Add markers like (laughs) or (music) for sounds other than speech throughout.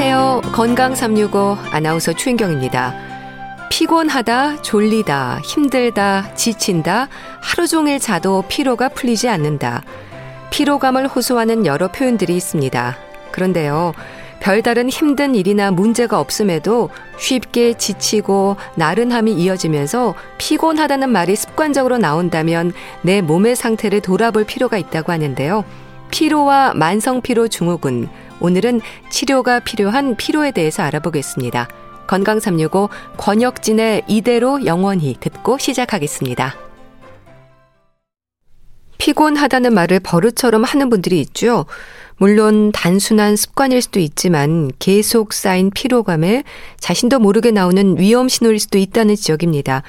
안녕하세요. 건강 365 아나운서 추인경입니다. 피곤하다, 졸리다, 힘들다, 지친다, 하루 종일 자도 피로가 풀리지 않는다. 피로감을 호소하는 여러 표현들이 있습니다. 그런데요, 별다른 힘든 일이나 문제가 없음에도 쉽게 지치고 나른함이 이어지면서 피곤하다는 말이 습관적으로 나온다면 내 몸의 상태를 돌아볼 필요가 있다고 하는데요. 피로와 만성피로 증후군. 오늘은 치료가 필요한 피로에 대해서 알아보겠습니다. 건강 365 권혁진의 이대로 영원히 듣고 시작하겠습니다. 피곤하다는 말을 버릇처럼 하는 분들이 있죠. 물론 단순한 습관일 수도 있지만 계속 쌓인 피로감에 자신도 모르게 나오는 위험 신호일 수도 있다는 지적입니다.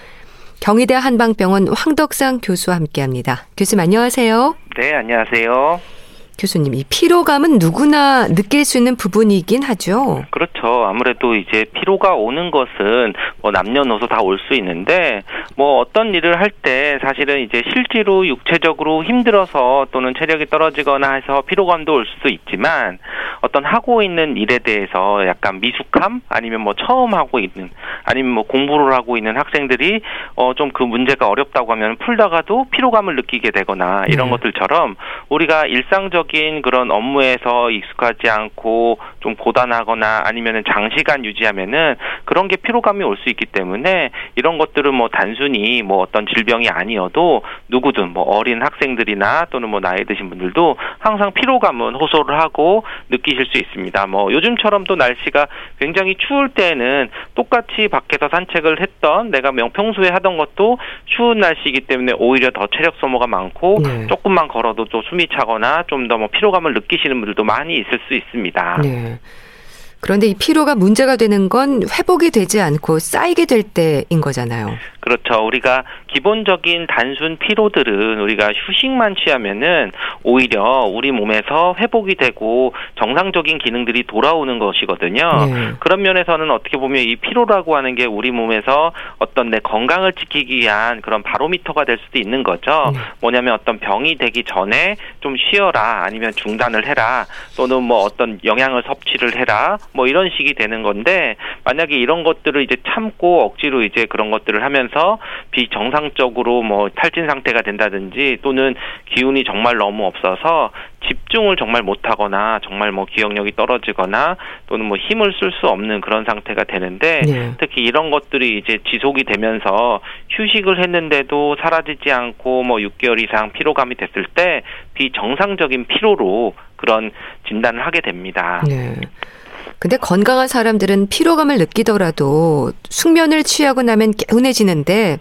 경희대 한방병원 황덕상 교수와 함께합니다. 교수님 안녕하세요. 네, 안녕하세요. 교수님, 이 피로감은 누구나 느낄 수 있는 부분이긴 하죠. 그렇죠. 아무래도 이제 피로가 오는 것은 뭐 남녀노소 다 올 수 있는데 뭐 어떤 일을 할 때 사실은 이제 실제로 육체적으로 힘들어서 또는 체력이 떨어지거나 해서 피로감도 올 수도 있지만 어떤 하고 있는 일에 대해서 약간 미숙함 아니면 뭐 처음 하고 있는 아니면 뭐 공부를 하고 있는 학생들이 어 좀 그 문제가 어렵다고 하면 풀다가도 피로감을 느끼게 되거나 이런 네. 것들처럼 우리가 일상적 일반적인 그런 업무에서 익숙하지 않고 좀 고단하거나 아니면은 장시간 유지하면은 그런 게 피로감이 올 수 있기 때문에 이런 것들은 뭐 단순히 뭐 어떤 질병이 아니어도 누구든 뭐 어린 학생들이나 또는 뭐 나이 드신 분들도 항상 피로감은 호소를 하고 느끼실 수 있습니다. 뭐 요즘처럼 또 날씨가 굉장히 추울 때는 똑같이 밖에서 산책을 했던 내가 명평소에 하던 것도 추운 날씨이기 때문에 오히려 더 체력 소모가 많고 네. 조금만 걸어도 또 숨이 차거나 좀더 뭐 피로감을 느끼시는 분들도 많이 있을 수 있습니다. 네. 그런데 이 피로가 문제가 되는 건 회복이 되지 않고 쌓이게 될 때인 거잖아요. 그렇죠. 우리가 기본적인 단순 피로들은 우리가 휴식만 취하면은 오히려 우리 몸에서 회복이 되고 정상적인 기능들이 돌아오는 것이거든요. 네. 그런 면에서는 어떻게 보면 이 피로라고 하는 게 우리 몸에서 어떤 내 건강을 지키기 위한 그런 바로미터가 될 수도 있는 거죠. 네. 뭐냐면 어떤 병이 되기 전에 좀 쉬어라 아니면 중단을 해라 또는 뭐 어떤 영양을 섭취를 해라 뭐 이런 식이 되는 건데 만약에 이런 것들을 이제 참고 억지로 이제 그런 것들을 하면서 비정상적으로 뭐 탈진 상태가 된다든지 또는 기운이 정말 너무 없어서 집중을 정말 못하거나 정말 뭐 기억력이 떨어지거나 또는 뭐 힘을 쓸 수 없는 그런 상태가 되는데 네. 특히 이런 것들이 이제 지속이 되면서 휴식을 했는데도 사라지지 않고 뭐 6개월 이상 피로감이 됐을 때 비정상적인 피로로 그런 진단을 하게 됩니다. 네. 근데 건강한 사람들은 피로감을 느끼더라도 숙면을 취하고 나면 개운해지는데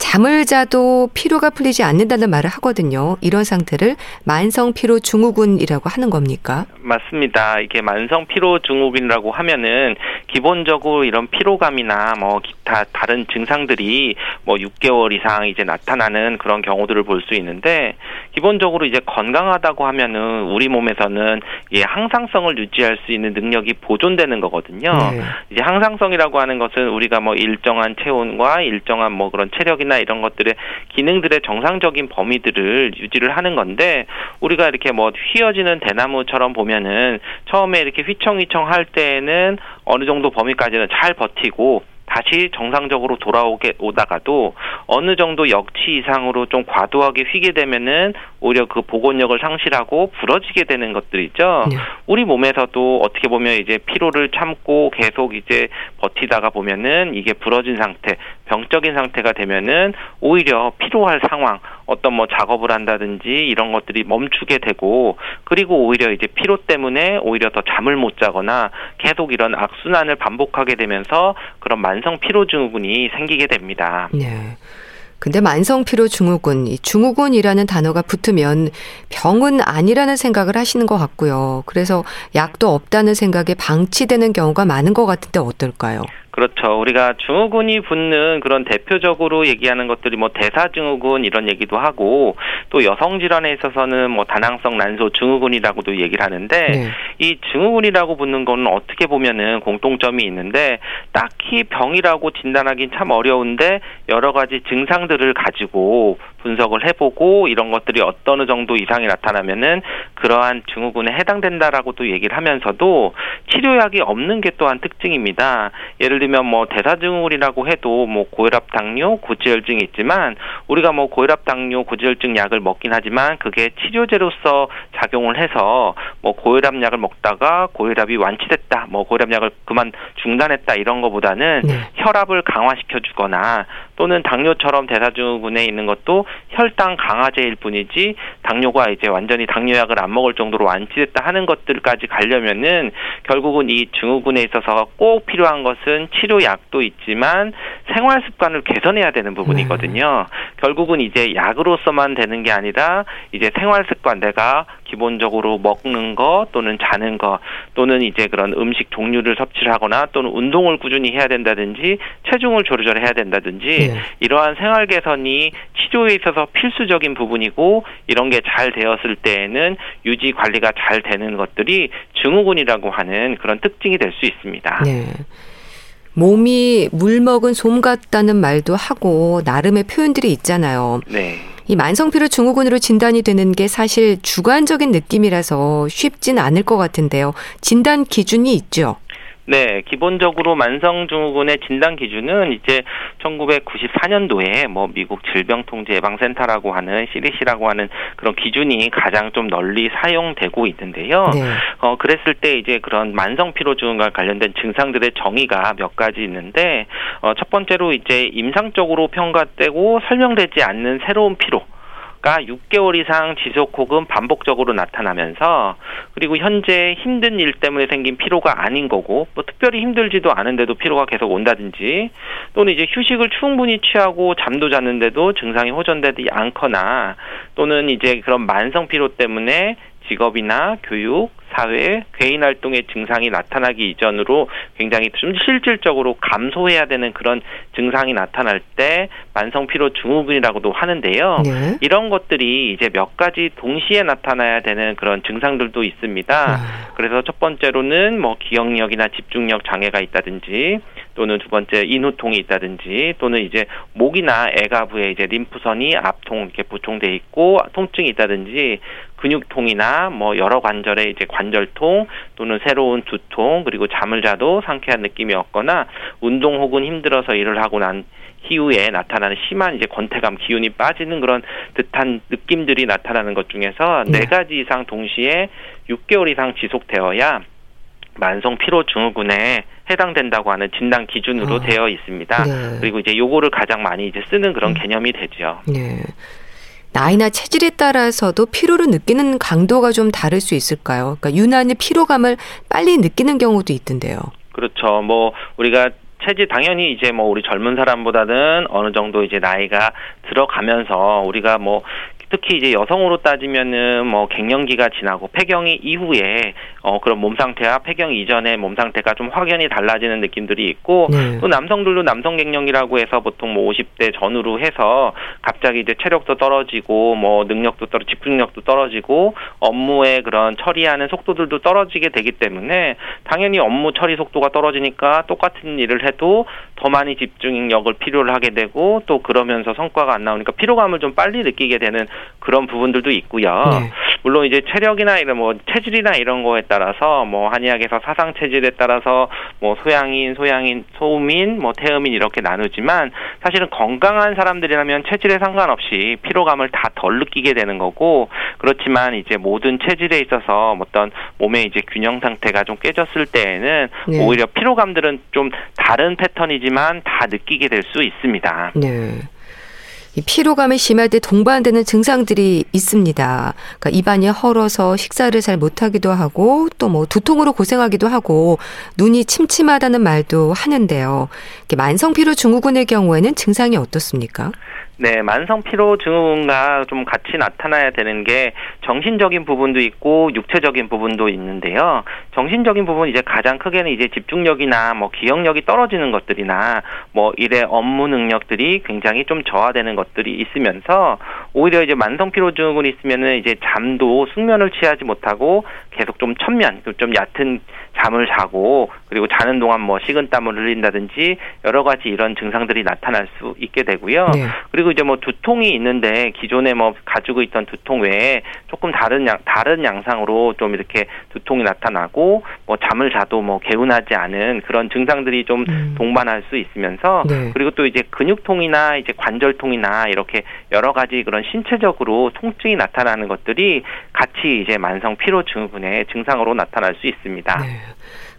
잠을 자도 피로가 풀리지 않는다는 말을 하거든요. 이런 상태를 만성 피로 증후군이라고 하는 겁니까? 맞습니다. 이게 만성 피로 증후군이라고 하면은 기본적으로 이런 피로감이나 뭐 기타 다른 증상들이 뭐 6개월 이상 이제 나타나는 그런 경우들을 볼 수 있는데 기본적으로 이제 건강하다고 하면은 우리 몸에서는 예 항상성을 유지할 수 있는 능력이 보존되는 거거든요. 네. 이제 항상성이라고 하는 것은 우리가 뭐 일정한 체온과 일정한 뭐 그런 체력이나 기능이나 이런 것들의 기능들의 정상적인 범위들을 유지를 하는 건데 우리가 이렇게 뭐 휘어지는 대나무처럼 보면은 처음에 이렇게 휘청휘청 할 때는 어느 정도 범위까지는 잘 버티고 다시 정상적으로 돌아오게 오다가도 어느 정도 역치 이상으로 좀 과도하게 휘게 되면은 오히려 그 복원력을 상실하고 부러지게 되는 것들이죠. 네. 우리 몸에서도 어떻게 보면 이제 피로를 참고 계속 이제 버티다가 보면은 이게 부러진 상태, 병적인 상태가 되면은 오히려 피로할 상황, 어떤 뭐 작업을 한다든지 이런 것들이 멈추게 되고 그리고 오히려 이제 피로 때문에 오히려 더 잠을 못 자거나 계속 이런 악순환을 반복하게 되면서 그런 만성 피로 증후군이 생기게 됩니다. 네. 근데 만성 피로 증후군, 이 증후군이라는 단어가 붙으면 병은 아니라는 생각을 하시는 것 같고요. 그래서 약도 없다는 생각에 방치되는 경우가 많은 것 같은데 어떨까요? 그렇죠. 우리가 증후군이 붙는 그런 대표적으로 얘기하는 것들이 뭐 대사증후군 이런 얘기도 하고 또 여성 질환에 있어서는 뭐 다낭성 난소 증후군이라고도 얘기를 하는데 네. 이 증후군이라고 붙는 거는 어떻게 보면은 공통점이 있는데 딱히 병이라고 진단하기는 참 어려운데 여러 가지 증상들을 가지고 분석을 해보고 이런 것들이 어떤 정도 이상이 나타나면은 그러한 증후군에 해당된다라고도 얘기를 하면서도 치료약이 없는 게 또한 특징입니다. 예를 들면 뭐 대사증후군이라고 해도 뭐 고혈압 당뇨, 고지혈증이 있지만 우리가 뭐 고혈압 당뇨, 고지혈증 약을 먹긴 하지만 그게 치료제로서 작용을 해서 뭐 고혈압 약을 먹다가 고혈압이 완치됐다, 뭐 고혈압 약을 그만 중단했다 이런 거보다는 네. 혈압을 강화시켜 주거나 또는 당뇨처럼 대사증후군에 있는 것도 혈당 강화제일 뿐이지 당뇨가 이제 완전히 당뇨약을 안 먹을 정도로 완치됐다 하는 것들까지 가려면은 결국은 이 증후군에 있어서 꼭 필요한 것은 치료약도 있지만 생활 습관을 개선해야 되는 부분이거든요. 네. 결국은 이제 약으로서만 되는 게 아니라 이제 생활 습관 내가 기본적으로 먹는 거 또는 자는 거 또는 이제 그런 음식 종류를 섭취를 하거나 또는 운동을 꾸준히 해야 된다든지 체중을 조절해야 된다든지 네. 이러한 생활 개선이 치료에 있어서 필수적인 부분이고 이런 게 잘 되었을 때에는 유지 관리가 잘 되는 것들이 증후군이라고 하는 그런 특징이 될 수 있습니다. 네. 몸이 물 먹은 솜 같다는 말도 하고 나름의 표현들이 있잖아요. 네. 이 만성피로 증후군으로 진단이 되는 게 사실 주관적인 느낌이라서 쉽진 않을 것 같은데요. 진단 기준이 있죠. 네, 기본적으로 만성증후군의 진단 기준은 이제 1994년도에 뭐 미국 질병통제예방센터라고 하는 CDC라고 하는 그런 기준이 가장 좀 널리 사용되고 있는데요. 네. 어 그랬을 때 이제 그런 만성 피로증후군과 관련된 증상들의 정의가 몇 가지 있는데 어 첫 번째로 이제 임상적으로 평가되고 설명되지 않는 새로운 피로 가 6개월 이상 지속 혹은 반복적으로 나타나면서 그리고 현재 힘든 일 때문에 생긴 피로가 아닌 거고 뭐 특별히 힘들지도 않은데도 피로가 계속 온다든지 또는 이제 휴식을 충분히 취하고 잠도 잤는데도 증상이 호전되지 않거나 또는 이제 그런 만성 피로 때문에 직업이나 교육, 사회, 개인 활동의 증상이 나타나기 이전으로 굉장히 좀 실질적으로 감소해야 되는 그런 증상이 나타날 때 만성 피로 증후군이라고도 하는데요. 네. 이런 것들이 이제 몇 가지 동시에 나타나야 되는 그런 증상들도 있습니다. 아. 그래서 첫 번째로는 뭐 기억력이나 집중력 장애가 있다든지 또는 두 번째 인후통이 있다든지 또는 이제 목이나 애가부에 이제 림프선이 압통 이렇게 보충돼 있고 통증이 있다든지 근육통이나 뭐 여러 관절에 이제 관절통 또는 새로운 두통 그리고 잠을 자도 상쾌한 느낌이 없거나 운동 혹은 힘들어서 일을 하고 난 이후에 나타나는 심한 이제 권태감 기운이 빠지는 그런 듯한 느낌들이 나타나는 것 중에서 네, 네 가지 이상 동시에 6개월 이상 지속되어야 만성 피로 증후군에 해당된다고 하는 진단 기준으로 어. 되어 있습니다. 네. 그리고 이제 요거를 가장 많이 이제 쓰는 그런 음. 개념이 되죠. 네. 나이나 체질에 따라서도 피로를 느끼는 강도가 좀 다를 수 있을까요? 그러니까 유난히 피로감을 빨리 느끼는 경우도 있던데요. 그렇죠. 뭐 우리가 체질 당연히 이제 뭐 우리 젊은 사람보다는 어느 정도 이제 나이가 들어가면서 우리가 뭐 특히 이제 여성으로 따지면은 뭐 갱년기가 지나고 폐경이 이후에 어 그런 몸 상태와 폐경 이전의 몸 상태가 좀 확연히 달라지는 느낌들이 있고 네. 또 남성들도 남성 갱년기라고 해서 보통 뭐 50대 전후로 해서 갑자기 이제 체력도 떨어지고 뭐 능력도 떨어 집중력도 떨어지고 업무의 그런 처리하는 속도들도 떨어지게 되기 때문에 당연히 업무 처리 속도가 떨어지니까 똑같은 일을 해도 더 많이 집중력을 필요로 하게 되고 또 그러면서 성과가 안 나오니까 피로감을 좀 빨리 느끼게 되는 그런 부분들도 있고요. 네. 물론 이제 체력이나 이런 뭐 체질이나 이런 거에 따라서 뭐 한의학에서 사상 체질에 따라서 뭐 소양인, 소양인, 소음인, 뭐 태음인 이렇게 나누지만 사실은 건강한 사람들이라면 체질에 상관없이 피로감을 다 덜 느끼게 되는 거고 그렇지만 이제 모든 체질에 있어서 어떤 몸의 이제 균형 상태가 좀 깨졌을 때에는 네. 오히려 피로감들은 좀 다른 패턴이지만 다 느끼게 될 수 있습니다. 네. 이 피로감이 심할 때 동반되는 증상들이 있습니다. 그러니까 입안이 헐어서 식사를 잘 못하기도 하고 또 뭐 두통으로 고생하기도 하고 눈이 침침하다는 말도 하는데요. 만성 피로 증후군의 경우에는 증상이 어떻습니까? 네, 만성 피로 증후군과 좀 같이 나타나야 되는 게 정신적인 부분도 있고 육체적인 부분도 있는데요. 정신적인 부분 이제 가장 크게는 이제 집중력이나 뭐 기억력이 떨어지는 것들이나 뭐 일의 업무 능력들이 굉장히 좀 저하되는 것들이 있으면서 오히려 이제 만성 피로 증후군이 있으면은 이제 잠도 숙면을 취하지 못하고 계속 좀 천면, 좀 얕은 잠을 자고 그리고 자는 동안 뭐 식은땀을 흘린다든지 여러 가지 이런 증상들이 나타날 수 있게 되고요. 네. 그리고 이제 뭐 두통이 있는데 기존에 뭐 가지고 있던 두통 외에 조금 다른 양 다른 양상으로 좀 이렇게 두통이 나타나고 뭐 잠을 자도 뭐 개운하지 않은 그런 증상들이 좀 음. 동반할 수 있으면서 네. 그리고 또 이제 근육통이나 이제 관절통이나 이렇게 여러 가지 그런 신체적으로 통증이 나타나는 것들이 같이 이제 만성 피로 증후군의 증상으로 나타날 수 있습니다. 네.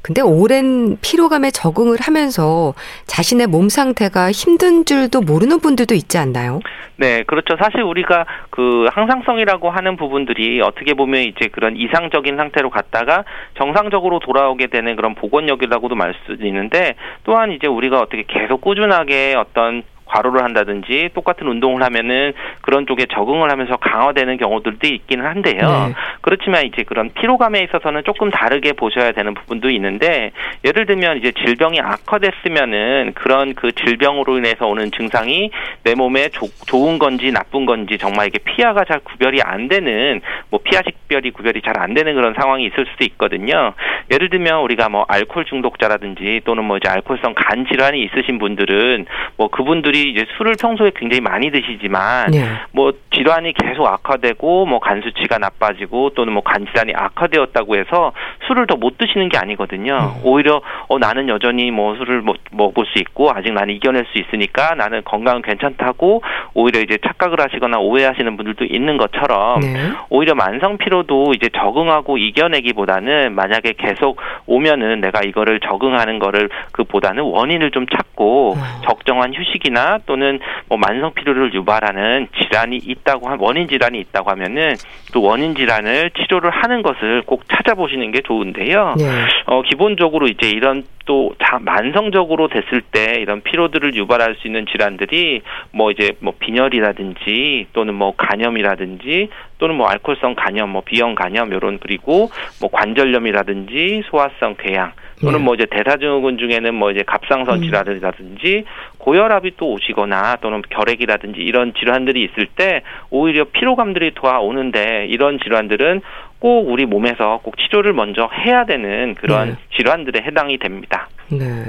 근데 오랜 피로감에 적응을 하면서 자신의 몸 상태가 힘든 줄도 모르는 분들도 있지 않나요? 네, 그렇죠. 사실 우리가 그 항상성이라고 하는 부분들이 어떻게 보면 이제 그런 이상적인 상태로 갔다가 정상적으로 돌아오게 되는 그런 복원력이라고도 말 수 있는데 또한 이제 우리가 어떻게 계속 꾸준하게 어떤 과로를 한다든지 똑같은 운동을 하면은 그런 쪽에 적응을 하면서 강화되는 경우들도 있기는 한데요. 네. 그렇지만 이제 그런 피로감에 있어서는 조금 다르게 보셔야 되는 부분도 있는데 예를 들면 이제 질병이 악화됐으면은 그런 그 질병으로 인해서 오는 증상이 내 몸에 조, 좋은 건지 나쁜 건지 정말 이게 피하가 잘 구별이 안 되는 뭐 피하 식별이 구별이 잘 안 되는 그런 상황이 있을 수도 있거든요. 예를 들면 우리가 뭐 알코올 중독자라든지 또는 뭐 이제 알코올성 간 질환이 있으신 분들은 뭐 그분들이 이제 술을 평소에 굉장히 많이 드시지만 네. 뭐 질환이 계속 악화되고 뭐 간 수치가 나빠지고 또는 뭐 간 질환이 악화되었다고 해서 술을 더 못 드시는 게 아니거든요. 음. 오히려 어 나는 여전히 뭐 술을 못 먹을 수 있고 아직 나는 이겨낼 수 있으니까 나는 건강은 괜찮다고 오히려 이제 착각을 하시거나 오해하시는 분들도 있는 것처럼 네. 오히려 만성 피로도 이제 적응하고 이겨내기보다는 만약에 계속 오면은 내가 이거를 적응하는 거를 그보다는 원인을 좀 찾고 음. 적정한 휴식이나 또는 뭐 만성 피로를 유발하는 질환이 있다고 한 원인 질환이 있다고 하면은 또 원인 질환을 치료를 하는 것을 꼭 찾아보시는 게 좋은데요. 네. 어 기본적으로 이제 이런 또 만성적으로 됐을 때 이런 피로들을 유발할 수 있는 질환들이 뭐 이제 뭐 빈혈이라든지 또는 뭐 간염이라든지 또는 뭐 알코올성 간염, 뭐 비형 간염 요런 그리고 뭐 관절염이라든지 소화성 궤양 또는 네. 뭐 이제 대사증후군 중에는 뭐 이제 갑상선 질환이라든지 고혈압이 또 오시거나 또는 결핵이라든지 이런 질환들이 있을 때 오히려 피로감들이 돌아오는데 이런 질환들은 꼭 우리 몸에서 꼭 치료를 먼저 해야 되는 그런 네. 질환들에 해당이 됩니다. 네.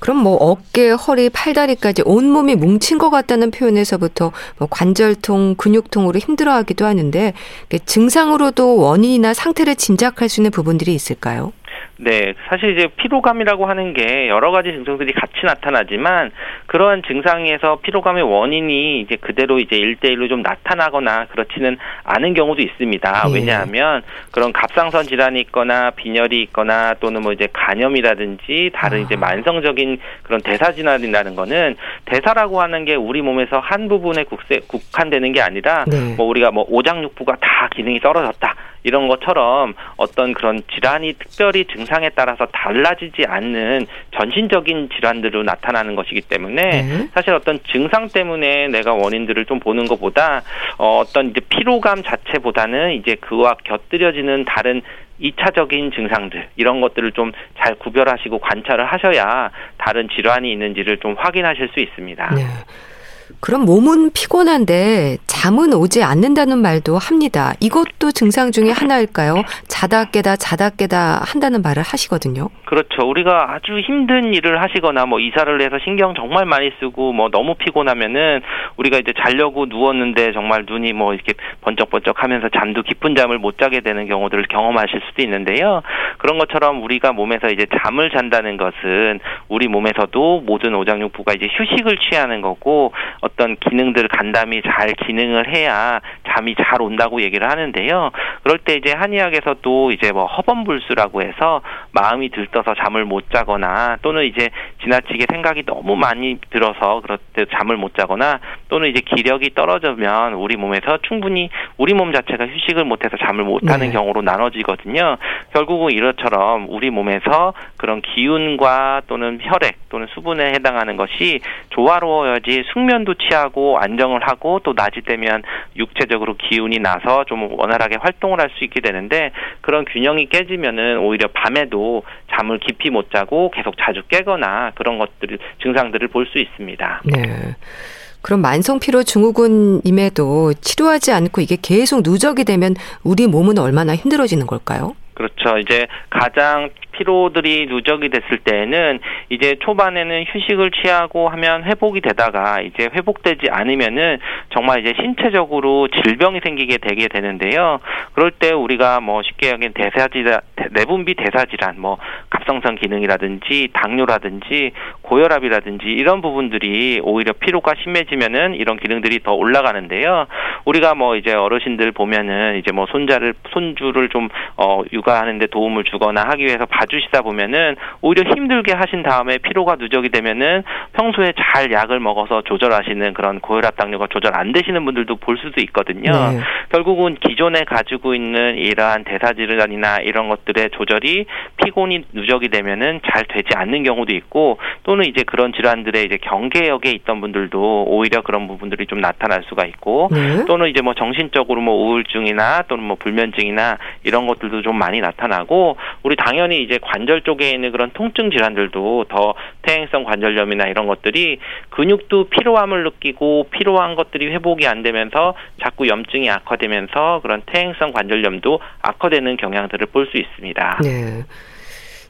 그럼 뭐 어깨, 허리, 팔다리까지 온몸이 뭉친 것 같다는 표현에서부터 뭐 관절통, 근육통으로 힘들어하기도 하는데 증상으로도 원인이나 상태를 짐작할 수 있는 부분들이 있을까요? 네, 사실 이제 피로감이라고 하는 게 여러 가지 증상들이 같이 나타나지만 그러한 증상에서 피로감의 원인이 이제 그대로 이제 일대일로좀 나타나거나 그렇지는 않은 경우도 있습니다. 네. 왜냐하면 그런 갑상선 질환이 있거나 빈혈이 있거나 또는 뭐 이제 간염이라든지 다른 아. 이제 만성적인 그런 대사 질환이라는 거는 대사라고 하는 게 우리 몸에서 한 부분에 국세, 국한되는 게 아니라 네. 뭐 우리가 뭐 오장육부가 다 기능이 떨어졌다 이런 것처럼 어떤 그런 질환이 특별히 증상에 따라서 달라지지 않는 전신적인 질환들로 나타나는 것이기 때문에 네. 사실 어떤 증상 때문에 내가 원인들을 좀 보는 것보다 어, 어떤 이제 피로감 자체보다는 이제 그와 곁들여지는 다른 이차적인 증상들 이런 것들을 좀 잘 구별하시고 관찰을 하셔야 다른 질환이 있는지를 좀 확인하실 수 있습니다. 네. 그럼 몸은 피곤한데 잠은 오지 않는다는 말도 합니다. 이것도 증상 중에 하나일까요? 자다 깨다 자다 깨다 한다는 말을 하시거든요. 그렇죠. 우리가 아주 힘든 일을 하시거나 뭐 이사를 해서 신경 정말 많이 쓰고 뭐 너무 피곤하면은 우리가 이제 자려고 누웠는데 정말 눈이 뭐 이렇게 번쩍번쩍 하면서 잠도 깊은 잠을 못 자게 되는 경우들을 경험하실 수도 있는데요. 그런 것처럼 우리가 몸에서 이제 잠을 잔다는 것은 우리 몸에서도 모든 오장육부가 이제 휴식을 취하는 거고 어떤 기능들 간담이 잘 기능을 해야 잠이 잘 온다고 얘기를 하는데요. 그럴 때 이제 한의학에서도 이제 뭐 허범불수라고 해서 마음이 들떠서 잠을 못 자거나 또는 이제 지나치게 생각이 너무 많이 들어서 그럴 때 잠을 못 자거나 또는 이제 기력이 떨어지면 우리 몸에서 충분히 우리 몸 자체가 휴식을 못해서 잠을 못 하는 네. 경우로 나눠지거든요. 결국은 이것처럼 우리 몸에서 그런 기운과 또는 혈액 또는 수분에 해당하는 것이 조화로워야지 숙면도 취하고 안정을 하고 또 낮이 되면 육체적으로 기운이 나서 좀 원활하게 활동을 할 수 있게 되는데 그런 균형이 깨지면은 오히려 밤에도 잠을 깊이 못 자고 계속 자주 깨거나 그런 것들 증상들을 볼 수 있습니다. 네. 그럼 만성 피로 증후군임에도 치료하지 않고 이게 계속 누적이 되면 우리 몸은 얼마나 힘들어지는 걸까요? 그렇죠. 이제 가장 피로들이 누적이 됐을 때에는 이제 초반에는 휴식을 취하고 하면 회복이 되다가 이제 회복되지 않으면은 정말 이제 신체적으로 질병이 생기게 되게 되는데요. 그럴 때 우리가 뭐 쉽게 얘기하면 대사질환, 내분비 대사질환, 뭐 갑상선 기능이라든지 당뇨라든지 고혈압이라든지 이런 부분들이 오히려 피로가 심해지면은 이런 기능들이 더 올라가는데요. 우리가 뭐 이제 어르신들 보면은 이제 뭐 손자를 손주를 좀 어 육아하는데 도움을 주거나 하기 위해서 봐주시다 보면은 오히려 힘들게 하신 다음에 피로가 누적이 되면은 평소에 잘 약을 먹어서 조절하시는 그런 고혈압 당뇨가 조절 안 되시는 분들도 볼 수도 있거든요. 네. 결국은 기존에 가지고 있는 이러한 대사질환이나 이런 것들의 조절이 피곤이 누적이 되면은 잘 되지 않는 경우도 있고 또는 이제 그런 질환들의 이제 경계역에 있던 분들도 오히려 그런 부분들이 좀 나타날 수가 있고 네. 또는 이제 뭐 정신적으로 뭐 우울증이나 또는 뭐 불면증이나 이런 것들도 좀 많이 나타나고 우리 당연히 이제 관절 쪽에 있는 그런 통증 질환들도 더 퇴행성 관절염이나 이런 것들이 근육도 피로함을 느끼고 피로한 것들이 회복이 안 되면서 자꾸 염증이 악화되면서 그런 퇴행성 관절염도 악화되는 경향들을 볼 수 있습니다. 네.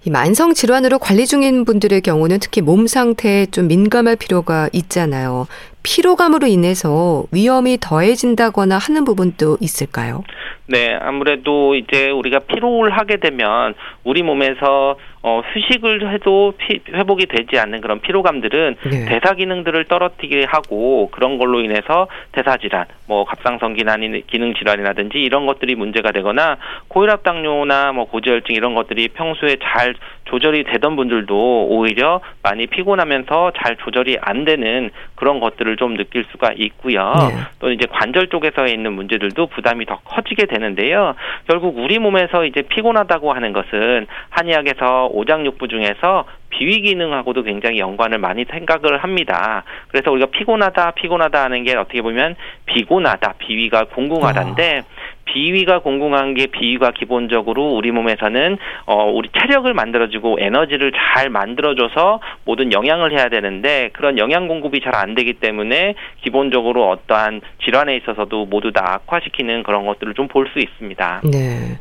이 만성 질환으로 관리 중인 분들의 경우는 특히 몸 상태에 좀 민감할 필요가 있잖아요. 피로감으로 인해서 위험이 더해진다거나 하는 부분도 있을까요? 네, 아무래도 이제 우리가 피로를 하게 되면 우리 몸에서 어, 휴식을 해도 피, 회복이 되지 않는 그런 피로감들은 네. 대사 기능들을 떨어뜨리게 하고 그런 걸로 인해서 대사 질환, 뭐 갑상선 기능 기능 질환이라든지 이런 것들이 문제가 되거나 고혈압 당뇨나 뭐 고지혈증 이런 것들이 평소에 잘 조절이 되던 분들도 오히려 많이 피곤하면서 잘 조절이 안 되는 그런 것들을 좀 느낄 수가 있고요. 네. 또 이제 관절 쪽에서 있는 문제들도 부담이 더 커지게 되는데요. 결국 우리 몸에서 이제 피곤하다고 하는 것은 한의학에서 오장육부 중에서 비위 기능하고도 굉장히 연관을 많이 생각을 합니다. 그래서 우리가 피곤하다, 피곤하다 하는 게 어떻게 보면 비곤하다, 비위가 공공하다인데 아. 비위가 공공한 게 비위가 기본적으로 우리 몸에서는 어 우리 체력을 만들어주고 에너지를 잘 만들어줘서 모든 영양을 해야 되는데 그런 영양 공급이 잘 안 되기 때문에 기본적으로 어떠한 질환에 있어서도 모두 다 악화시키는 그런 것들을 좀 볼 수 있습니다. 네.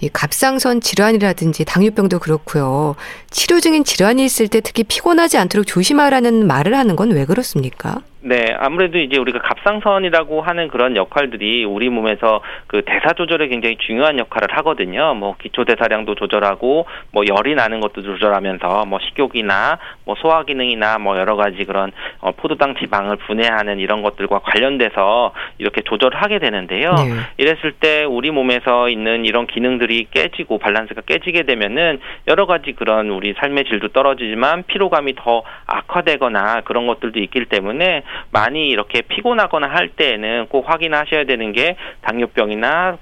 이 갑상선 질환이라든지 당뇨병도 그렇고요. 치료 중인 질환이 있을 때 특히 피곤하지 않도록 조심하라는 말을 하는 건 왜 그렇습니까? 네, 아무래도 이제 우리가 갑상선이라고 하는 그런 역할들이 우리 몸에서 그 대사 조절에 굉장히 중요한 역할을 하거든요. 뭐 기초 대사량도 조절하고 뭐 열이 나는 것도 조절하면서 뭐 식욕이나 뭐 소화 기능이나 뭐 여러 가지 그런 어, 포도당 지방을 분해하는 이런 것들과 관련돼서 이렇게 조절을 하게 되는데요. 네. 이랬을 때 우리 몸에서 있는 이런 기능들이 깨지고 밸런스가 깨지게 되면은 여러 가지 그런 우리 삶의 질도 떨어지지만 피로감이 더 악화되거나 그런 것들도 있기 때문에 많이 이렇게 피곤하거나 할 때에는 꼭 확인하셔야 되는 게 당뇨병이나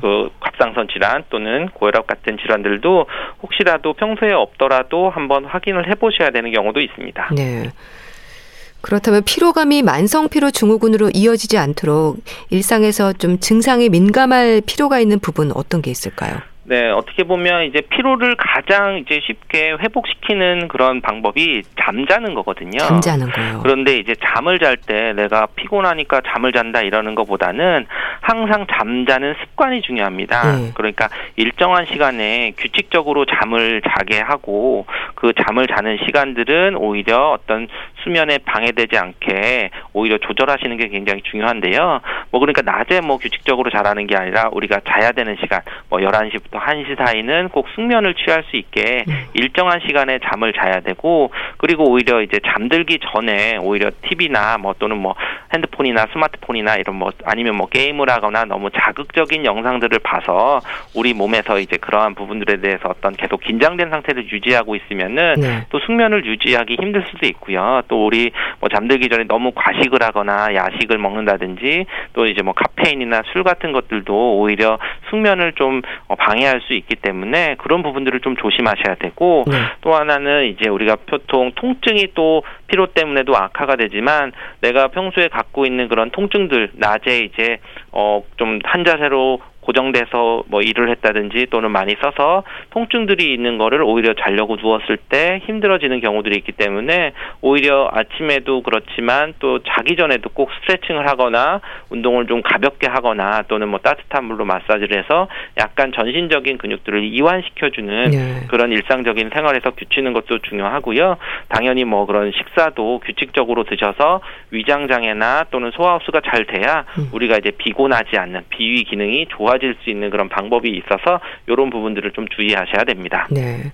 그 갑상선 질환 또는 고혈압 같은 질환들도 혹시라도 평소에 없더라도 한번 확인을 해보셔야 되는 경우도 있습니다. 네. 그렇다면 피로감이 만성 피로 증후군으로 이어지지 않도록 일상에서 좀 증상에 민감할 필요가 있는 부분 어떤 게 있을까요? 네, 어떻게 보면 이제 피로를 가장 이제 쉽게 회복시키는 그런 방법이 잠자는 거거든요. 잠자는 거요. 그런데 이제 잠을 잘 때 내가 피곤하니까 잠을 잔다 이러는 것보다는 항상 잠자는 습관이 중요합니다. 네. 그러니까 일정한 시간에 규칙적으로 잠을 자게 하고 그 잠을 자는 시간들은 오히려 어떤 수면에 방해되지 않게 오히려 조절하시는 게 굉장히 중요한데요. 뭐 그러니까 낮에 뭐 규칙적으로 자라는 게 아니라 우리가 자야 되는 시간 뭐 11시부터 1시 사이는 꼭 숙면을 취할 수 있게 네. 일정한 시간에 잠을 자야 되고 그리고 오히려 이제 잠들기 전에 오히려 TV나 뭐 또는 뭐 핸드폰이나 스마트폰이나 이런 뭐 아니면 뭐 게임을 하거나 너무 자극적인 영상들을 봐서 우리 몸에서 이제 그러한 부분들에 대해서 어떤 계속 긴장된 상태를 유지하고 있으면은 네. 또 숙면을 유지하기 힘들 수도 있고요. 또 우리 뭐 잠들기 전에 너무 과식을 하거나 야식을 먹는다든지 또 이제 뭐 카페인이나 술 같은 것들도 오히려 숙면을 좀 어, 방해 방해할 수 있기 때문에 그런 부분들을 좀 조심하셔야 되고 네. 또 하나는 이제 우리가 보통 통증이 또 피로 때문에도 악화가 되지만 내가 평소에 갖고 있는 그런 통증들 낮에 이제 어 좀 한자세로 고정돼서 뭐 일을 했다든지 또는 많이 써서 통증들이 있는 거를 오히려 자려고 누웠을 때 힘들어지는 경우들이 있기 때문에 오히려 아침에도 그렇지만 또 자기 전에도 꼭 스트레칭을 하거나 운동을 좀 가볍게 하거나 또는 뭐 따뜻한 물로 마사지를 해서 약간 전신적인 근육들을 이완시켜주는 네. 그런 일상적인 생활에서 규치는 것도 중요하고요. 당연히 뭐 그런 식사도 규칙적으로 드셔서 위장 장애나 또는 소화 흡수가 잘 돼야 음. 우리가 이제 비곤하지 않는 비위 기능이 좋아 좋아질 수 있는 그런 방법이 있어서 이런 부분들을 좀 주의하셔야 됩니다. 네.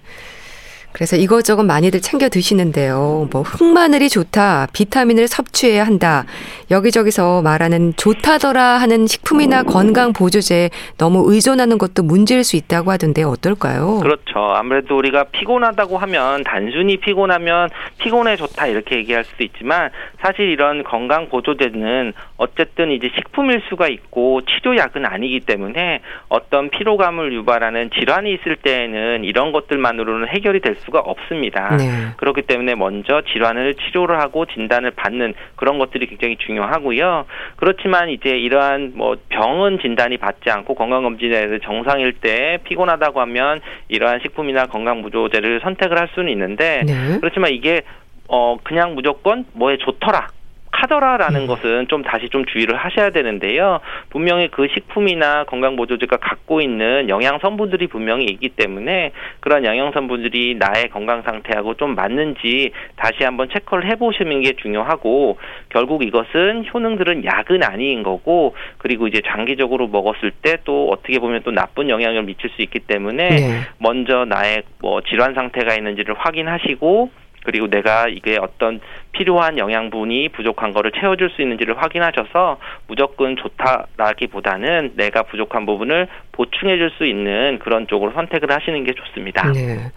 그래서 이것저것 많이들 챙겨 드시는데요. 뭐 흑마늘이 좋다, 비타민을 섭취해야 한다. 여기저기서 말하는 좋다더라 하는 식품이나 건강 보조제 너무 의존하는 것도 문제일 수 있다고 하던데 어떨까요? 그렇죠. 아무래도 우리가 피곤하다고 하면 단순히 피곤하면 피곤해 좋다 이렇게 얘기할 수도 있지만 사실 이런 건강 보조제는 어쨌든 이제 식품일 수가 있고 치료약은 아니기 때문에 어떤 피로감을 유발하는 질환이 있을 때에는 이런 것들만으로는 해결이 될 수가 없습니다. 네. 그렇기 때문에 먼저 질환을 치료를 하고 진단을 받는 그런 것들이 굉장히 중요하고요. 그렇지만 이제 이러한 뭐 병은 진단이 받지 않고 건강검진에 정상일 때 피곤하다고 하면 이러한 식품이나 건강무조제를 선택을 할 수는 있는데 네. 그렇지만 이게 어 그냥 무조건 뭐에 좋더라 하더라라는 음. 것은 좀 다시 좀 주의를 하셔야 되는데요. 분명히 그 식품이나 건강 보조제가 갖고 있는 영양 성분들이 분명히 있기 때문에 그런 영양 성분들이 나의 건강 상태하고 좀 맞는지 다시 한번 체크를 해 보시는 게 중요하고 결국 이것은 효능들은 약은 아닌 거고 그리고 이제 장기적으로 먹었을 때 또 어떻게 보면 또 나쁜 영향을 미칠 수 있기 때문에 네. 먼저 나의 뭐 질환 상태가 있는지를 확인하시고 그리고 내가 이게 어떤 필요한 영양분이 부족한 거를 채워줄 수 있는지를 확인하셔서 무조건 좋다라기보다는 내가 부족한 부분을 보충해줄 수 있는 그런 쪽으로 선택을 하시는 게 좋습니다. 네.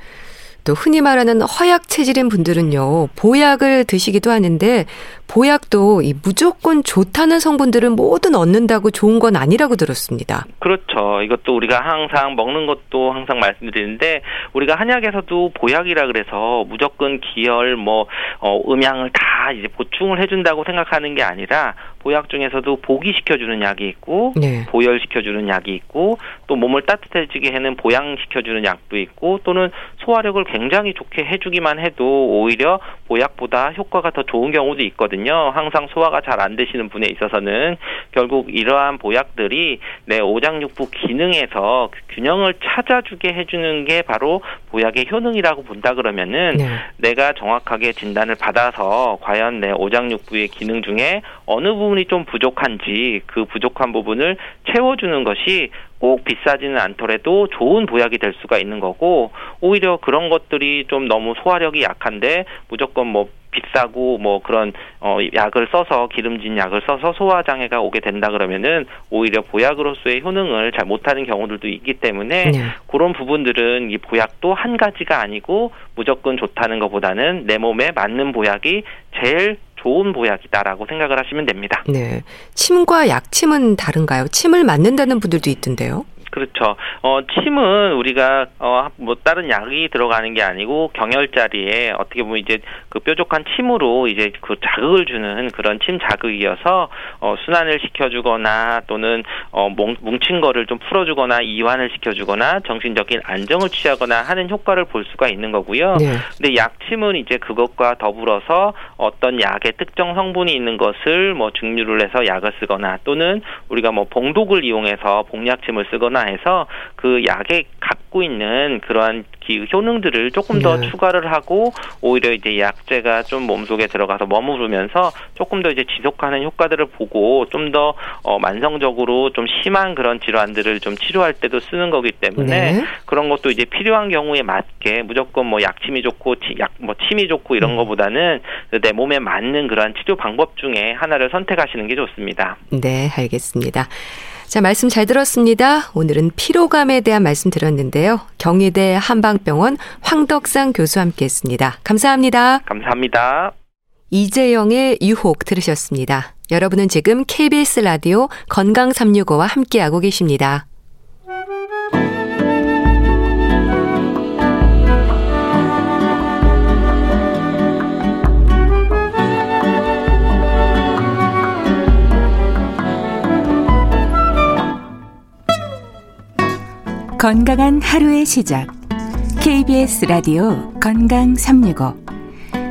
또 흔히 말하는 허약 체질인 분들은요, 보약을 드시기도 하는데, 보약도 이 무조건 좋다는 성분들을 모두 넣는다고 좋은 건 아니라고 들었습니다. 그렇죠. 이것도 우리가 항상 먹는 것도 항상 말씀드리는데, 우리가 한약에서도 보약이라 그래서 무조건 기혈, 뭐, 어, 음양을 다 이제 보충을 해준다고 생각하는 게 아니라, 보약 중에서도 보기시켜주는 약이 있고 네. 보열시켜주는 약이 있고 또 몸을 따뜻해지게 하는 보양시켜주는 약도 있고 또는 소화력을 굉장히 좋게 해주기만 해도 오히려 보약보다 효과가 더 좋은 경우도 있거든요. 항상 소화가 잘 안 되시는 분에 있어서는 결국 이러한 보약들이 내 오장육부 기능에서 그 균형을 찾아주게 해주는 게 바로 보약의 효능이라고 본다 그러면은 네. 내가 정확하게 진단을 받아서 과연 내 오장육부의 기능 중에 어느 부분 이 좀 부족한지 그 부족한 부분을 채워주는 것이 꼭 비싸지는 않더라도 좋은 보약이 될 수가 있는 거고 오히려 그런 것들이 좀 너무 소화력이 약한데 무조건 뭐 비싸고 뭐 그런 어 약을 써서 기름진 약을 써서 소화 장애가 오게 된다 그러면은 오히려 보약으로서의 효능을 잘 못하는 경우들도 있기 때문에 네. 그런 부분들은 이 보약도 한 가지가 아니고 무조건 좋다는 것보다는 내 몸에 맞는 보약이 제일 좋은 보약이다라고 생각을 하시면 됩니다. 네. 침과 약침은 다른가요? 침을 맞는다는 분들도 있던데요. 그렇죠. 어, 침은 우리가 어, 뭐 다른 약이 들어가는 게 아니고 경혈 자리에 어떻게 보면 이제 그 뾰족한 침으로 이제 그 자극을 주는 그런 침 자극이어서 어, 순환을 시켜주거나 또는 어, 뭉친 거를 좀 풀어주거나 이완을 시켜주거나 정신적인 안정을 취하거나 하는 효과를 볼 수가 있는 거고요. 네. 근데 약침은 이제 그것과 더불어서 어떤 약의 특정 성분이 있는 것을 뭐 증류를 해서 약을 쓰거나 또는 우리가 뭐 봉독을 이용해서 봉약침을 쓰거나 해서 그 약에 갖고 있는 그러한 기 효능들을 조금 더 네. 추가를 하고 오히려 이제 약제가 좀 몸속에 들어가서 머무르면서 조금 더 이제 지속하는 효과들을 보고 좀 더 어, 만성적으로 좀 심한 그런 질환들을 좀 치료할 때도 쓰는 거기 때문에 네. 그런 것도 이제 필요한 경우에 맞게 무조건 뭐 약침이 좋고 약뭐 침이 좋고 이런 음. 거보다는 내 몸에 맞는 그러한 치료 방법 중에 하나를 선택하시는 게 좋습니다. 네, 알겠습니다. 자, 말씀 잘 들었습니다. 오늘은 피로감에 대한 말씀 드렸는데요. 경희대 한방병원 황덕상 교수와 함께 했습니다. 감사합니다. 감사합니다. 이재영의 유혹 들으셨습니다. 여러분은 지금 KBS 라디오 건강365와 함께하고 계십니다. 건강한 하루의 시작. KBS 라디오 건강 365.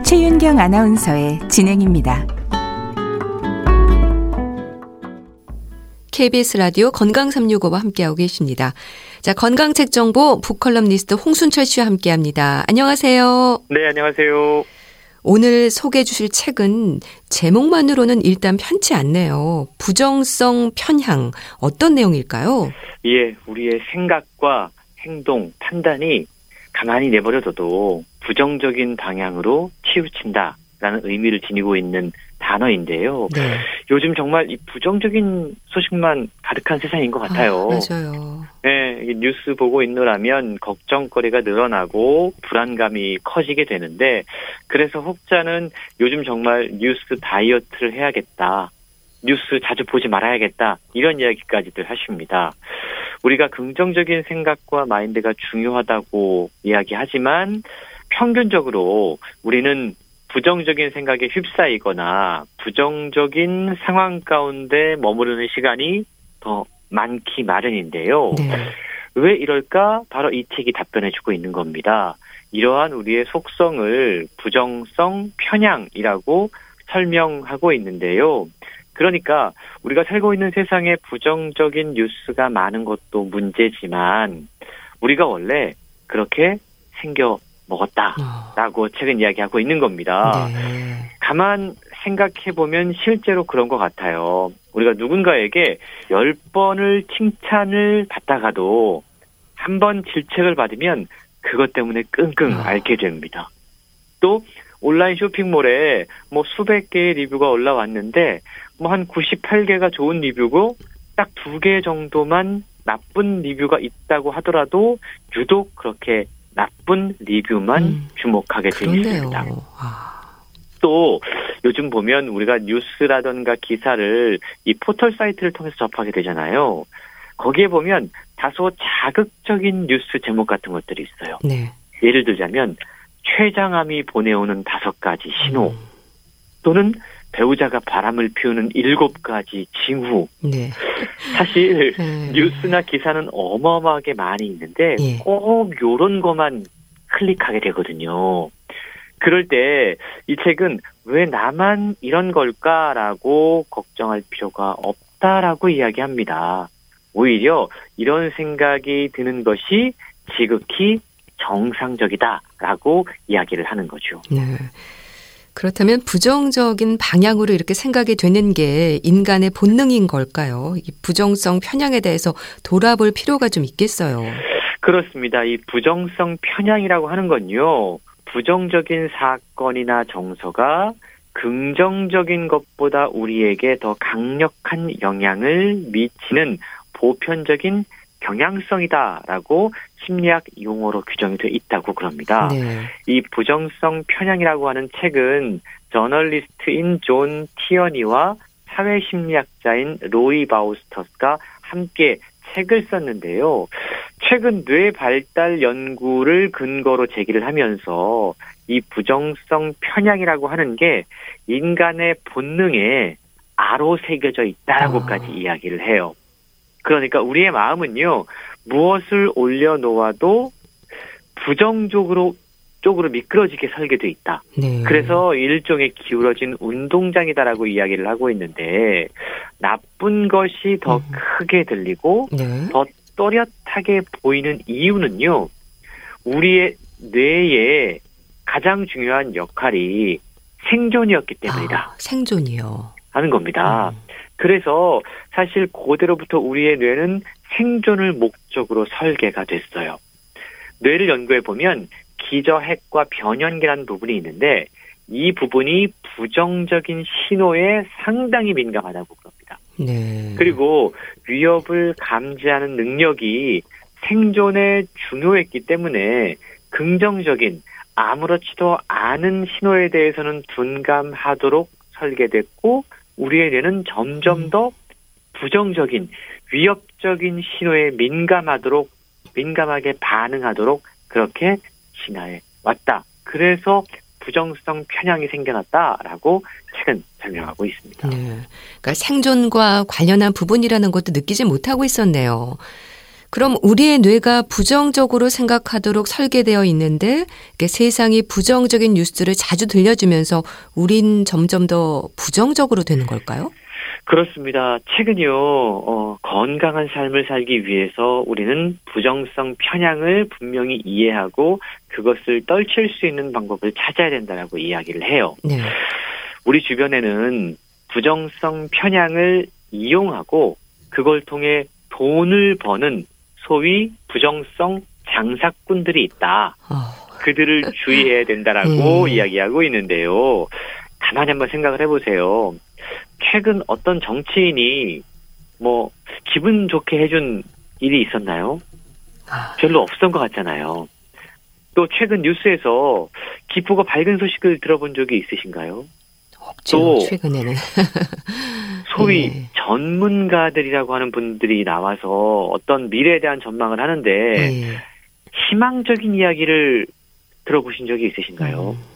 최윤경 아나운서의 진행입니다. KBS 라디오 건강 365와 함께하고 계십니다. 자, 건강책 정보 북컬럼니스트 홍순철 씨와 함께 합니다. 안녕하세요. 네, 안녕하세요. 오늘 소개해 주실 책은 제목만으로는 일단 편치 않네요. 부정성 편향. 어떤 내용일까요? 예, 우리의 생각과 행동, 판단이 가만히 내버려둬도 부정적인 방향으로 치우친다라는 의미를 지니고 있는 단어인데요. 네. 요즘 정말 이 부정적인 소식만 가득한 세상인 것 같아요. 아, 맞아요. 네, 뉴스 보고 있느라면 걱정거리가 늘어나고 불안감이 커지게 되는데 그래서 혹자는 요즘 정말 뉴스 다이어트를 해야겠다. 뉴스 자주 보지 말아야겠다. 이런 이야기까지들 하십니다. 우리가 긍정적인 생각과 마인드가 중요하다고 이야기하지만 평균적으로 우리는 부정적인 생각에 휩싸이거나 부정적인 상황 가운데 머무르는 시간이 더 많기 마련인데요. 네. 왜 이럴까? 바로 이 책이 답변해주고 있는 겁니다. 이러한 우리의 속성을 부정성 편향이라고 설명하고 있는데요. 그러니까 우리가 살고 있는 세상에 부정적인 뉴스가 많은 것도 문제지만 우리가 원래 그렇게 생겨 먹었다라고 어, 책은 이야기하고 있는 겁니다. 네. 가만 생각해 보면 실제로 그런 것 같아요. 우리가 누군가에게 열 번을 칭찬을 받다가도 한 번 질책을 받으면 그것 때문에 끙끙 아. 앓게 됩니다. 또 온라인 쇼핑몰에 뭐 수백 개의 리뷰가 올라왔는데 뭐 한 98개가 좋은 리뷰고 딱 두 개 정도만 나쁜 리뷰가 있다고 하더라도 유독 그렇게 나쁜 리뷰만 음, 주목하게. 되겠습니다. 아, 또 요즘 보면 우리가 뉴스라던가 기사를 이 포털 사이트를 통해서 접하게 되잖아요. 거기에 보면 다소 자극적인 뉴스 제목 같은 것들이 있어요. 네. 예를 들자면 최장암이 보내오는 다섯 가지 신호 음, 또는 배우자가 바람을 피우는 일곱 가지 징후. 네. 사실 (laughs) 네. 뉴스나 기사는 어마어마하게 많이 있는데 예. 꼭 요런 것만 클릭하게 되거든요. 그럴 때 이 책은 왜 나만 이런 걸까라고 걱정할 필요가 없다라고 이야기합니다. 오히려 이런 생각이 드는 것이 지극히 정상적이다라고 이야기를 하는 거죠. 네. 그렇다면 부정적인 방향으로 이렇게 생각이 되는 게 인간의 본능인 걸까요? 이 부정성 편향에 대해서 돌아볼 필요가 좀 있겠어요. 그렇습니다. 이 부정성 편향이라고 하는 건요. 부정적인 사건이나 정서가 긍정적인 것보다 우리에게 더 강력한 영향을 미치는 보편적인 경향성이다라고 심리학 용어로 규정이 되어 있다고 그럽니다. 네. 이 부정성 편향이라고 하는 책은 저널리스트인 존 티어니와 사회심리학자인 로이 바우마이스터가 함께 책을 썼는데요. 최근 뇌 발달 연구를 근거로 제기를 하면서 이 부정성 편향이라고 하는 게 인간의 본능에 아로 새겨져 있다라고까지 아. 이야기를 해요. 그러니까 우리의 마음은요, 무엇을 올려놓아도 부정적으로 쪽으로 미끄러지게 설계돼 있다. 네. 그래서 일종의 기울어진 운동장이다라고 이야기를 하고 있는데 나쁜 것이 더 음. 크게 들리고 네. 더 또렷하게 보이는 이유는요. 우리의 뇌의 가장 중요한 역할이 생존이었기 때문이다 아, 생존이요. 하는 겁니다. 음. 그래서 사실 고대로부터 우리의 뇌는 생존을 목적으로 설계가 됐어요. 뇌를 연구해 보면 기저핵과 변연계라는 부분이 있는데 이 부분이 부정적인 신호에 상당히 민감하다고 그럽니다. 네. 그리고 위협을 감지하는 능력이 생존에 중요했기 때문에 긍정적인 아무렇지도 않은 신호에 대해서는 둔감하도록 설계됐고 우리의 뇌는 점점 음. 더 부정적인 위협적인 신호에 민감하도록 민감하게 반응하도록 그렇게 진화해 왔다. 그래서 부정성 편향이 생겨났다라고 책은 설명하고 있습니다. 네. 그러니까 생존과 관련한 부분이라는 것도 느끼지 못하고 있었네요. 그럼 우리의 뇌가 부정적으로 생각하도록 설계되어 있는데 세상이 부정적인 뉴스를 자주 들려주면서 우린 점점 더 부정적으로 되는 걸까요? 그렇습니다. 최근요, 어, 건강한 삶을 살기 위해서 우리는 부정성 편향을 분명히 이해하고 그것을 떨칠 수 있는 방법을 찾아야 된다라고 이야기를 해요. 네. 우리 주변에는 부정성 편향을 이용하고 그걸 통해 돈을 버는 소위 부정성 장사꾼들이 있다. 어. 그들을 (laughs) 주의해야 된다라고 음. 이야기하고 있는데요. 가만히 한번 생각을 해보세요. 최근 어떤 정치인이 뭐 기분 좋게 해준 일이 있었나요? 아. 별로 없었던 것 같잖아요. 또 최근 뉴스에서 기쁘고 밝은 소식을 들어본 적이 있으신가요? 없죠. 또 최근에는 (laughs) 소위 네. 전문가들이라고 하는 분들이 나와서 어떤 미래에 대한 전망을 하는데 네. 희망적인 이야기를 들어보신 적이 있으신가요? 음.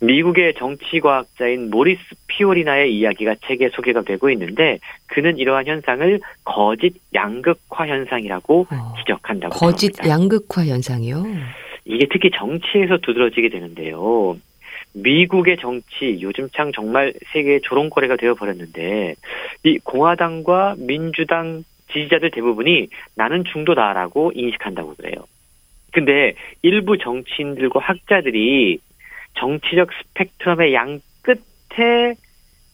미국의 정치과학자인 모리스 피오리나의 이야기가 책에 소개가 되고 있는데 그는 이러한 현상을 거짓 양극화 현상이라고 어, 지적한다고 거짓 합니다. 양극화 현상이요? 이게 특히 정치에서 두드러지게 되는데요. 미국의 정치 요즘 참 정말 세계의 조롱거리가 되어 버렸는데 이 공화당과 민주당 지지자들 대부분이 나는 중도다라고 인식한다고 그래요. 근데 일부 정치인들과 학자들이 정치적 스펙트럼의 양 끝에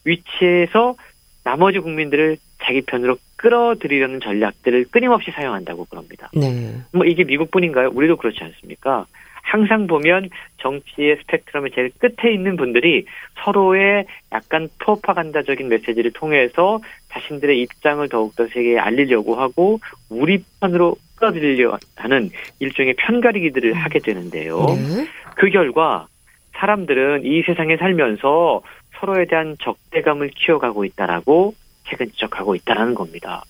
위치해서 나머지 국민들을 자기 편으로 끌어들이려는 전략들을 끊임없이 사용한다고 그럽니다. 네. 뭐 이게 미국뿐인가요? 우리도 그렇지 않습니까? 항상 보면 정치의 스펙트럼의 제일 끝에 있는 분들이 서로의 약간 프로파간다적인 메시지를 통해서 자신들의 입장을 더욱더 세계에 알리려고 하고 우리 편으로 끌어들이려 하는 일종의 편가리기들을 하게 되는데요. 네. 그 결과 사람들은 이 세상에 살면서 서로에 대한 적대감을 키워가고 있다라고 최근 지적하고 있다라는 겁니다.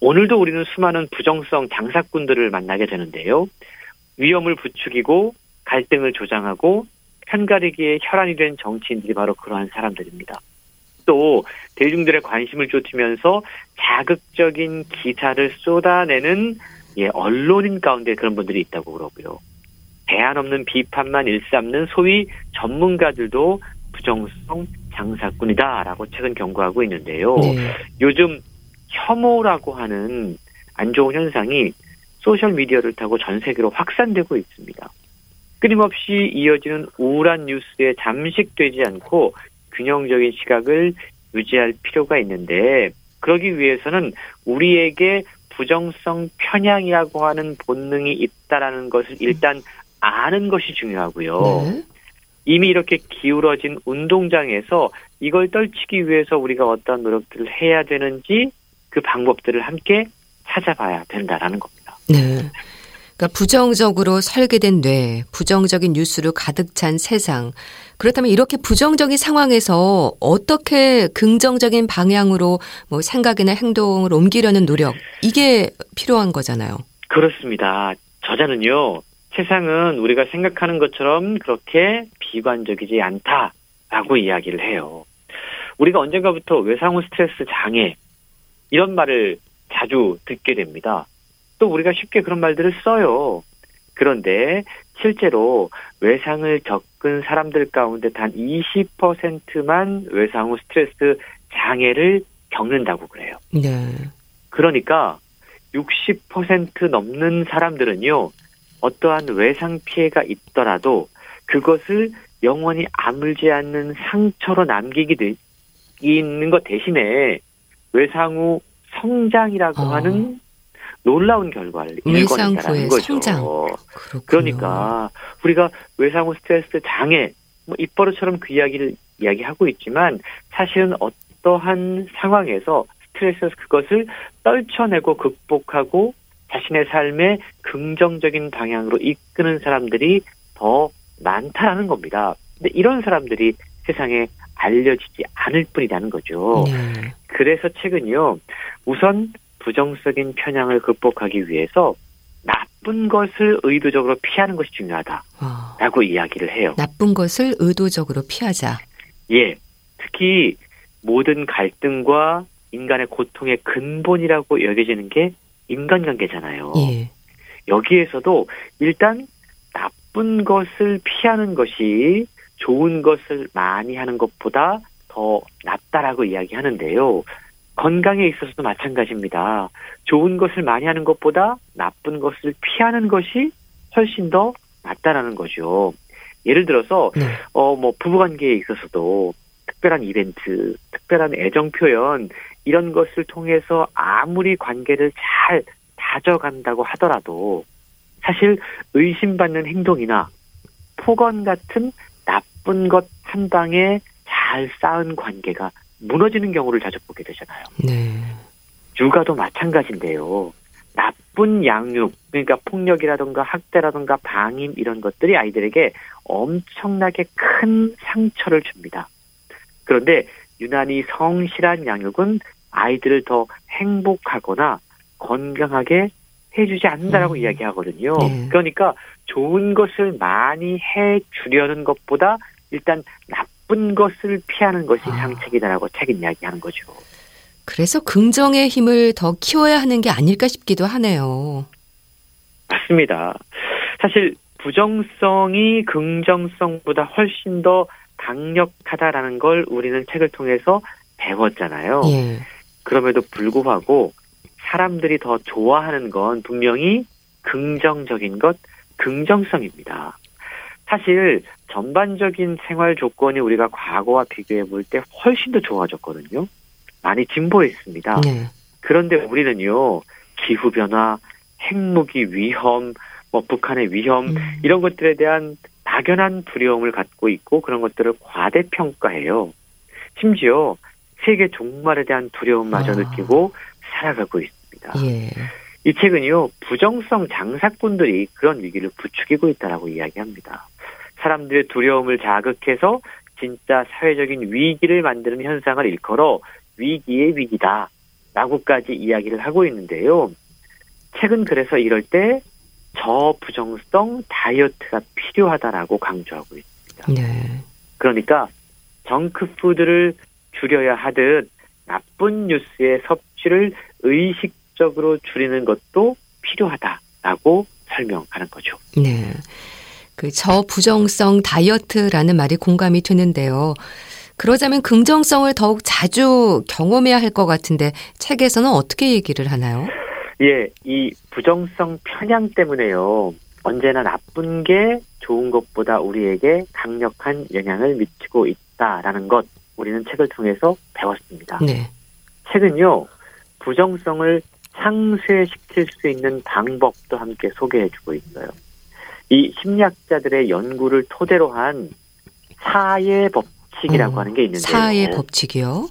오늘도 우리는 수많은 부정성 장사꾼들을 만나게 되는데요. 위험을 부추기고 갈등을 조장하고 편가르기에 혈안이 된 정치인들이 바로 그러한 사람들입니다. 또 대중들의 관심을 쫓으면서 자극적인 기사를 쏟아내는 예, 언론인 가운데 그런 분들이 있다고 그러고요. 대안 없는 비판만 일삼는 소위 전문가들도 부정성 장사꾼이다라고 최근 경고하고 있는데요. 네. 요즘 혐오라고 하는 안 좋은 현상이 소셜 미디어를 타고 전 세계로 확산되고 있습니다. 끊임없이 이어지는 우울한 뉴스에 잠식되지 않고 균형적인 시각을 유지할 필요가 있는데 그러기 위해서는 우리에게 부정성 편향이라고 하는 본능이 있다라는 것을 일단 아는 것이 중요하고요. 네. 이미 이렇게 기울어진 운동장에서 이걸 떨치기 위해서 우리가 어떤 노력들을 해야 되는지 그 방법들을 함께 찾아봐야 된다라는 겁니다. 네. 그러니까 부정적으로 설계된 뇌, 부정적인 뉴스로 가득 찬 세상. 그렇다면 이렇게 부정적인 상황에서 어떻게 긍정적인 방향으로 뭐 생각이나 행동을 옮기려는 노력, 이게 필요한 거잖아요. 그렇습니다. 저자는요, 세상은 우리가 생각하는 것처럼 그렇게 비관적이지 않다라고 이야기를 해요. 우리가 언젠가부터 외상후 스트레스 장애 이런 말을 자주 듣게 됩니다. 또 우리가 쉽게 그런 말들을 써요. 그런데 실제로 외상을 겪은 사람들 가운데 단 20%만 외상 후 스트레스 장애를 겪는다고 그래요. 네. 그러니까 60% 넘는 사람들은요, 어떠한 외상 피해가 있더라도 그것을 영원히 아물지 않는 상처로 남기게 되, 있는 것 대신에 외상 후 성장이라고 어. 하는 놀라운 결과를 일궈낸다는 거죠. 성장. 그러니까 우리가 외상 후 스트레스 장애, 뭐 입버릇처럼 그 이야기를 이야기하고 있지만 사실은 어떠한 상황에서 스트레스에서 그것을 떨쳐내고 극복하고 자신의 삶에 긍정적인 방향으로 이끄는 사람들이 더 많다라는 겁니다. 근데 이런 사람들이 세상에 알려지지 않을 뿐이라는 거죠. 네. 그래서 최근요, 우선 부정적인 편향을 극복하기 위해서 나쁜 것을 의도적으로 피하는 것이 중요하다라고 어. 이야기를 해요. 나쁜 것을 의도적으로 피하자. 예. 특히 모든 갈등과 인간의 고통의 근본이라고 여겨지는 게 인간관계잖아요. 예. 여기에서도 일단 나쁜 것을 피하는 것이 좋은 것을 많이 하는 것보다 더 낫다라고 이야기하는데요. 건강에 있어서도 마찬가지입니다. 좋은 것을 많이 하는 것보다 나쁜 것을 피하는 것이 훨씬 더 낫다라는 거죠. 예를 들어서 네. 어뭐 부부 관계에 있어서도 특별한 이벤트, 특별한 애정 표현 이런 것을 통해서 아무리 관계를 잘 다져간다고 하더라도 사실 의심받는 행동이나 폭언 같은 나쁜 것 한 방에 잘 쌓은 관계가 무너지는 경우를 자주 보게 되잖아요. 네. 육아도 마찬가지인데요. 나쁜 양육, 그러니까 폭력이라든가 학대라든가 방임 이런 것들이 아이들에게 엄청나게 큰 상처를 줍니다. 그런데 유난히 성실한 양육은 아이들을 더 행복하거나 건강하게 해주지 않는다라고 음. 이야기하거든요. 네. 그러니까 좋은 것을 많이 해주려는 것보다 일단 나쁜 것을 피하는 것이 아. 상책이다라고 책은 이야기하는 거죠. 그래서 긍정의 힘을 더 키워야 하는 게 아닐까 싶기도 하네요. 맞습니다. 사실 부정성이 긍정성보다 훨씬 더 강력하다라는 걸 우리는 책을 통해서 배웠잖아요. 예. 그럼에도 불구하고 사람들이 더 좋아하는 건 분명히 긍정적인 것, 긍정성입니다. 사실 전반적인 생활 조건이 우리가 과거와 비교해 볼 때 훨씬 더 좋아졌거든요. 많이 진보했습니다. 네. 그런데 우리는요, 기후변화, 핵무기 위험, 뭐 북한의 위험, 음. 이런 것들에 대한 막연한 두려움을 갖고 있고 그런 것들을 과대평가해요. 심지어 세계 종말에 대한 두려움마저 아. 느끼고 살아가고 있습니다. 예. 이 책은요, 부정성 장사꾼들이 그런 위기를 부추기고 있다라고 이야기합니다. 사람들의 두려움을 자극해서 진짜 사회적인 위기를 만드는 현상을 일컬어 위기의 위기다. 라고까지 이야기를 하고 있는데요. 책은 그래서 이럴 때 저부정성 다이어트가 필요하다라고 강조하고 있습니다. 네. 그러니까 정크푸드를 줄여야 하듯 나쁜 뉴스의 섭취를 의식적으로 줄이는 것도 필요하다라고 설명하는 거죠. 네. 그 저부정성 다이어트라는 말이 공감이 되는데요. 그러자면 긍정성을 더욱 자주 경험해야 할 것 같은데 책에서는 어떻게 얘기를 하나요? 예, 이 부정성 편향 때문에요. 언제나 나쁜 게 좋은 것보다 우리에게 강력한 영향을 미치고 있다라는 것 우리는 책을 통해서 배웠습니다. 네. 책은요, 부정성을 상쇄시킬 수 있는 방법도 함께 소개해주고 있어요. 이 심리학자들의 연구를 토대로 한 사회 법칙이라고 어, 하는 게 있는데요. 사의 법칙이요?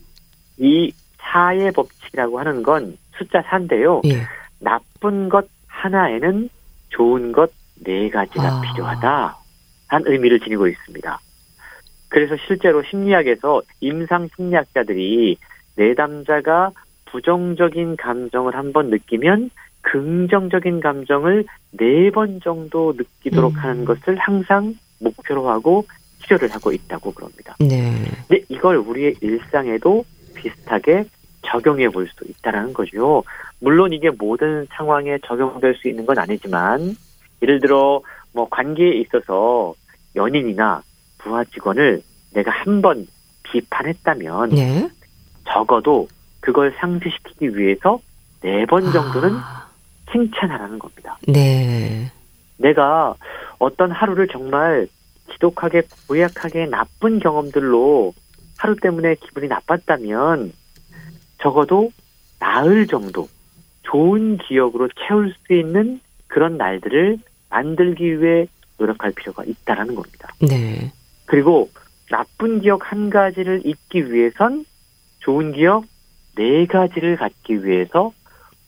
이 사회 법칙이라고 하는 건 숫자 4인데요. 예. 나쁜 것 하나에는 좋은 것 네 가지가 아. 필요하다. 한 의미를 지니고 있습니다. 그래서 실제로 심리학에서 임상 심리학자들이 내담자가 부정적인 감정을 한번 느끼면 긍정적인 감정을 네 번 정도 느끼도록 음. 하는 것을 항상 목표로 하고 치료를 하고 있다고 그럽니다. 네. 근데 이걸 우리의 일상에도 비슷하게 적용해 볼 수 있다라는 거죠. 물론 이게 모든 상황에 적용될 수 있는 건 아니지만 예를 들어 뭐 관계에 있어서 연인이나 부하 직원을 내가 한 번 비판했다면 네. 적어도 그걸 상쇄시키기 위해서 네 번 정도는 아, 칭찬하라는 겁니다. 네. 내가 어떤 하루를 정말 지독하게 고약하게 나쁜 경험들로 하루 때문에 기분이 나빴다면 적어도 나흘 정도 좋은 기억으로 채울 수 있는 그런 날들을 만들기 위해 노력할 필요가 있다라는 겁니다. 네. 그리고 나쁜 기억 한 가지를 잊기 위해선 좋은 기억 네 가지를 갖기 위해서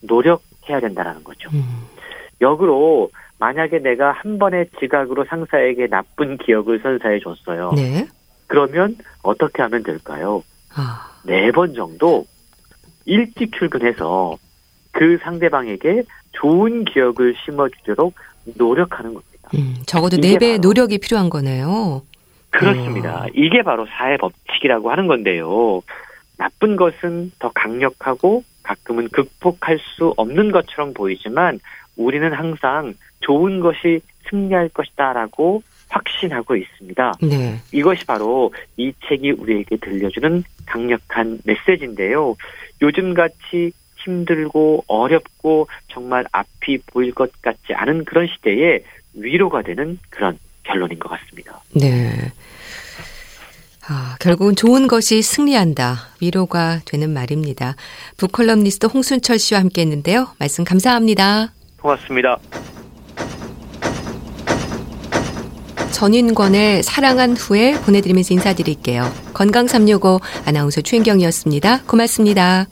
노력 해야 된다라는 거죠. 음, 역으로 만약에 내가 한 번의 지각으로 상사에게 나쁜 기억을 선사해 줬어요. 네. 그러면 어떻게 하면 될까요? 아, 네번 정도 일찍 출근해서 그 상대방에게 좋은 기억을 심어주도록 노력하는 겁니다. 음, 적어도 네 배의 노력이 필요한 거네요. 그렇습니다. 이게 바로 사회 법칙이라고 하는 건데요. 나쁜 것은 더 강력하고 가끔은 극복할 수 없는 것처럼 보이지만 우리는 항상 좋은 것이 승리할 것이다라고 확신하고 있습니다. 네. 이것이 바로 이 책이 우리에게 들려주는 강력한 메시지인데요. 요즘같이 힘들고 어렵고 정말 앞이 보일 것 같지 않은 그런 시대에 위로가 되는 그런 결론인 것 같습니다. 네. 아, 결국은 좋은 것이 승리한다. 위로가 되는 말입니다. 북컬럼니스트 홍순철 씨와 함께 했는데요. 말씀 감사합니다. 고맙습니다. 전인권의 사랑한 후에 보내드리면서 인사드릴게요. 건강365 아나운서 최인경이었습니다. 고맙습니다.